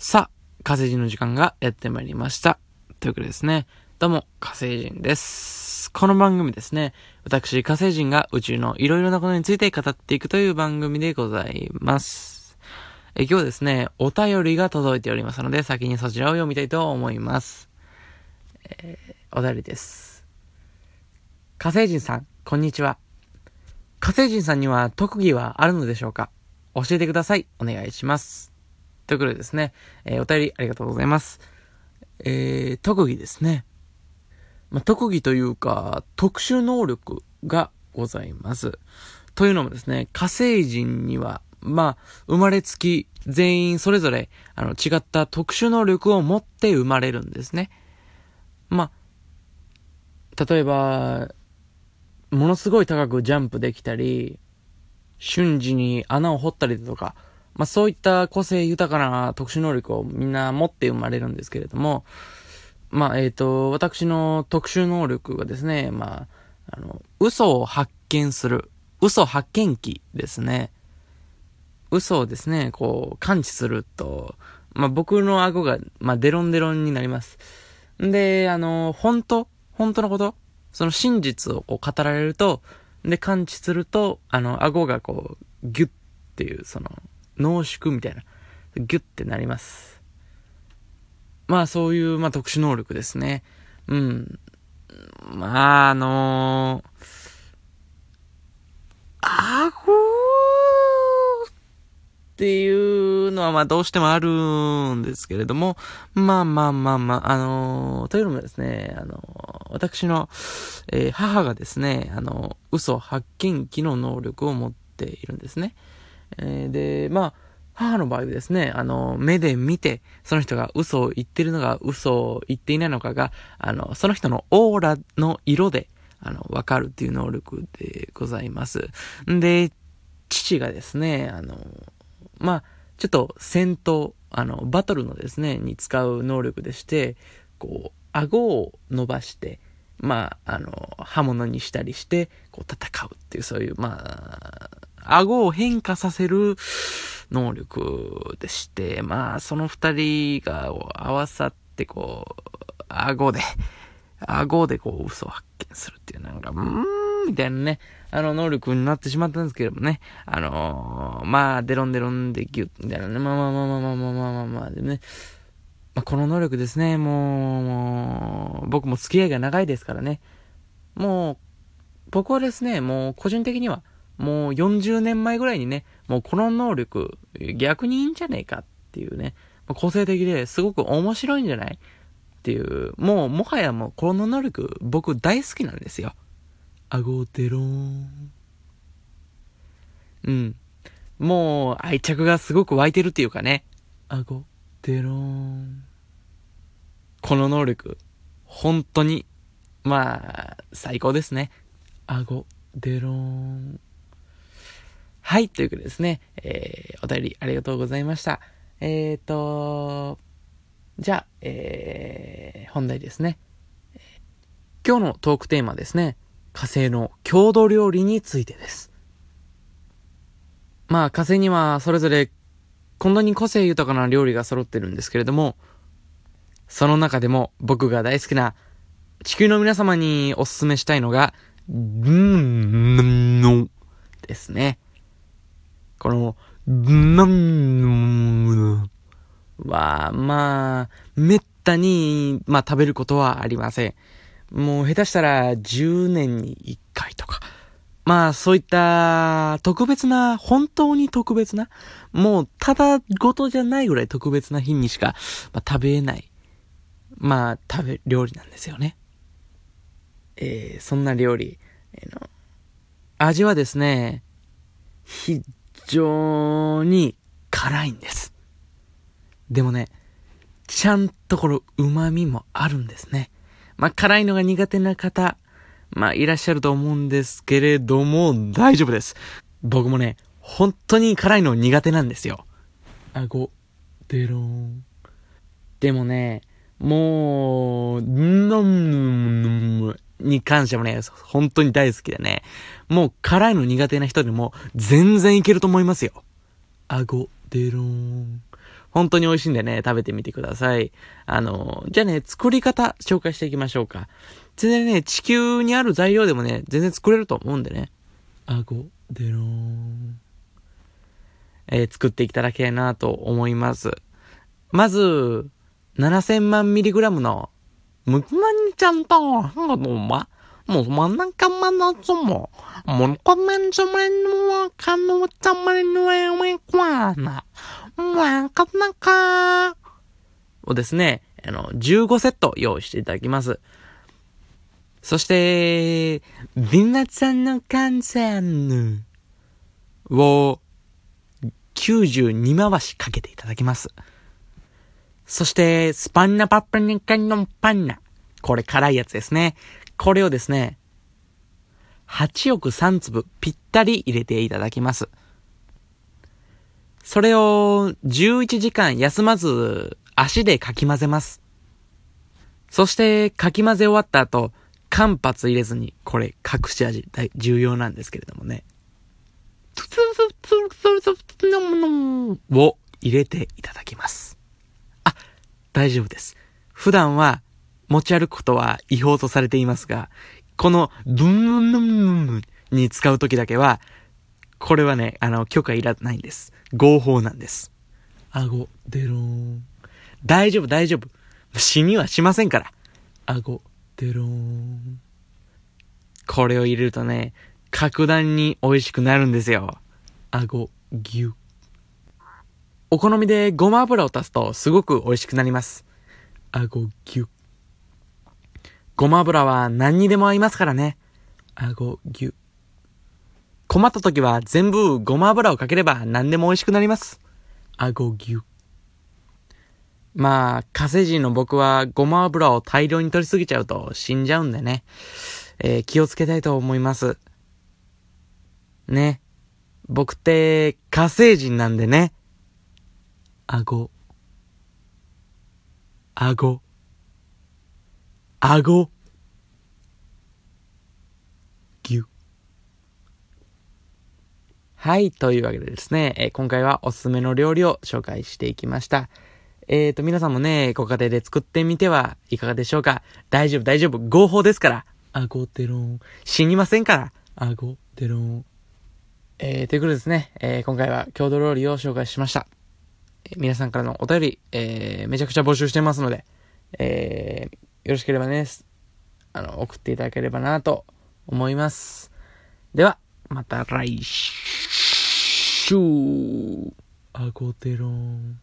さあ、火星人の時間がやってまいりました。ということですね、どうも、火星人です。この番組ですね、私、火星人が宇宙のいろいろなことについて語っていくという番組でございます。え今日はですね、お便りが届いておりますので、先にそちらを読みたいと思います。えーお便りです。火星人さん、こんにちは。火星人さんには特技はあるのでしょうか？教えてください。お願いします。ということでですね、えーお便りありがとうございます。えー、特技ですね。まあ、特技というか、特殊能力がございます。というのもですね、火星人には、まあ、生まれつき全員それぞれ、あの、違った特殊能力を持って生まれるんですね。まあ、例えば、ものすごい高くジャンプできたり、瞬時に穴を掘ったりだとか、まあそういった個性豊かな特殊能力をみんな持って生まれるんですけれども、まあえっ、と、私の特殊能力がですね、まあ、あの、嘘を発見する、嘘発見器ですね。嘘をですね、こう、感知すると、まあ僕の顎が、まあデロンデロンになります。んで、あの、本当本当のことその真実をこう語られると、で、感知すると、あの、顎がこう、ギュッっていう、その、濃縮みたいな、ギュッてなります。まあ、そういう、まあ、特殊能力ですね。うん。まあ、あの顎っていうのは、まあ、どうしてもあるんですけれども、まあまあまあまあ、あのというのもですね、あの私の、えー母がですね、あの、嘘発見器の能力を持っているんですね。えーで、まあ、母の場合はですね、あの、目で見て、その人が嘘を言ってるのが嘘を言っていないのかが、あの、その人のオーラの色で、あの、わかるっていう能力でございます。んで、父がですね、あの、まあ、ちょっと戦闘、あの、バトルのですね、に使う能力でして、こう、顎を伸ばして、まあ、あの、刃物にしたりして、こう戦うっていう、そういう、まあ、顎を変化させる能力でして、まあ、その二人が合わさって、こう、顎で、顎でこう、嘘を発見するっていう、なんか、うーん、みたいなね、あの、能力になってしまったんですけれどもね、あのーまあ、デロンデロンでギュッ、みたいなね、まあまあまあまあまあまあまあまあまあ、でね、まあ、この能力ですね、もう、もう、僕も付き合いが長いですからね。もう、僕はですね、もう個人的には、もう40年前ぐらいにね、もうこの能力、逆にいいんじゃねえかっていうね、個性的ですごく面白いんじゃない？っていう、もうもはやもうこの能力、僕大好きなんですよ。顎デローン。うん。もう愛着がすごく湧いてるっていうかね。顎デローン。この能力、本当に、まあ、最高ですね。顎、デローン。はい、ということでですね、えー、お便りありがとうございました。えーと、じゃあ、えー、本題ですね。今日のトークテーマですね、火星の郷土料理についてです。まあ、火星にはそれぞれこんなに個性豊かな料理が揃ってるんですけれども、その中でも僕が大好きな地球の皆様におすすめしたいのが、んのですね。この、んは、まあ、めったに、まあ食べることはありません。もう下手したら10年に1回とか。まあそういった特別な、本当に特別な、もうただごとじゃないぐらい特別な日にしか、まあ、食べれない、まあ食べ、料理なんですよね。えー、そんな料理、えーの、味はですね、非常に辛いんです。でもね、ちゃんとこの旨味もあるんですね。まあ辛いのが苦手な方、まあ、いらっしゃると思うんですけれども、大丈夫です。僕もね、本当に辛いの苦手なんですよ。顎、デローン。でもね、もう、のに関してもね、本当に大好きでね、もう辛いの苦手な人でも全然いけると思いますよ。顎、デローン。本当に美味しいんでね、食べてみてください。あの、じゃあね、作り方紹介していきましょうか。全然ね、地球にある材料でもね、全然作れると思うんでね。あご、デローン。えー、作っていただければなと思います。まず、7000万ミリグラムの、むくまにちゃんと、はがどま、もう真ん中まなつも、もこめんちょめんわかのたまりのえめこわな、わかなか。をですね、あの、15セット用意していただきます。そして、皆さんの感謝のを92回しかけていただきます。そして、スパンナパッパニカのパンナ。これ辛いやつですね。これをですね、8億3粒ぴったり入れていただきます。それを11時間休まず足でかき混ぜます。そしてかき混ぜ終わった後、間髪入れずに、これ隠し味大重要なんですけれどもね。を入れていただきます。あ、大丈夫です。普段は持ち歩くことは違法とされていますが、このブンブンブンブンに使うときだけは、これはね、あの、許可いらないんです。合法なんです。顎、デローン。大丈夫、大丈夫。死にはしませんから。顎、デローン。これを入れるとね、格段に美味しくなるんですよ。顎、ぎゅ。お好みでごま油を足すとすごく美味しくなります。顎、ぎゅ。ごま油は何にでも合いますからね。顎、ぎゅ。困った時は全部ごま油をかければ何でも美味しくなります。顎ぎゅ。まあ、火星人の僕はごま油を大量に取りすぎちゃうと死んじゃうんでね。えー、気をつけたいと思います。ね。僕って火星人なんでね。顎。顎。顎。ぎゅ。はい。というわけでですね、えー、今回はおすすめの料理を紹介していきました。えーと、皆さんもね、ご家庭で作ってみてはいかがでしょうか？大丈夫、大丈夫。合法ですから。顎テロン。死にませんから。顎テロン。えー、ということですね、えー、今回は郷土料理を紹介しました。皆さんからのお便り、えー、めちゃくちゃ募集してますので、えー、よろしければね、あの、送っていただければなと思います。では、また来週。アゴテロン。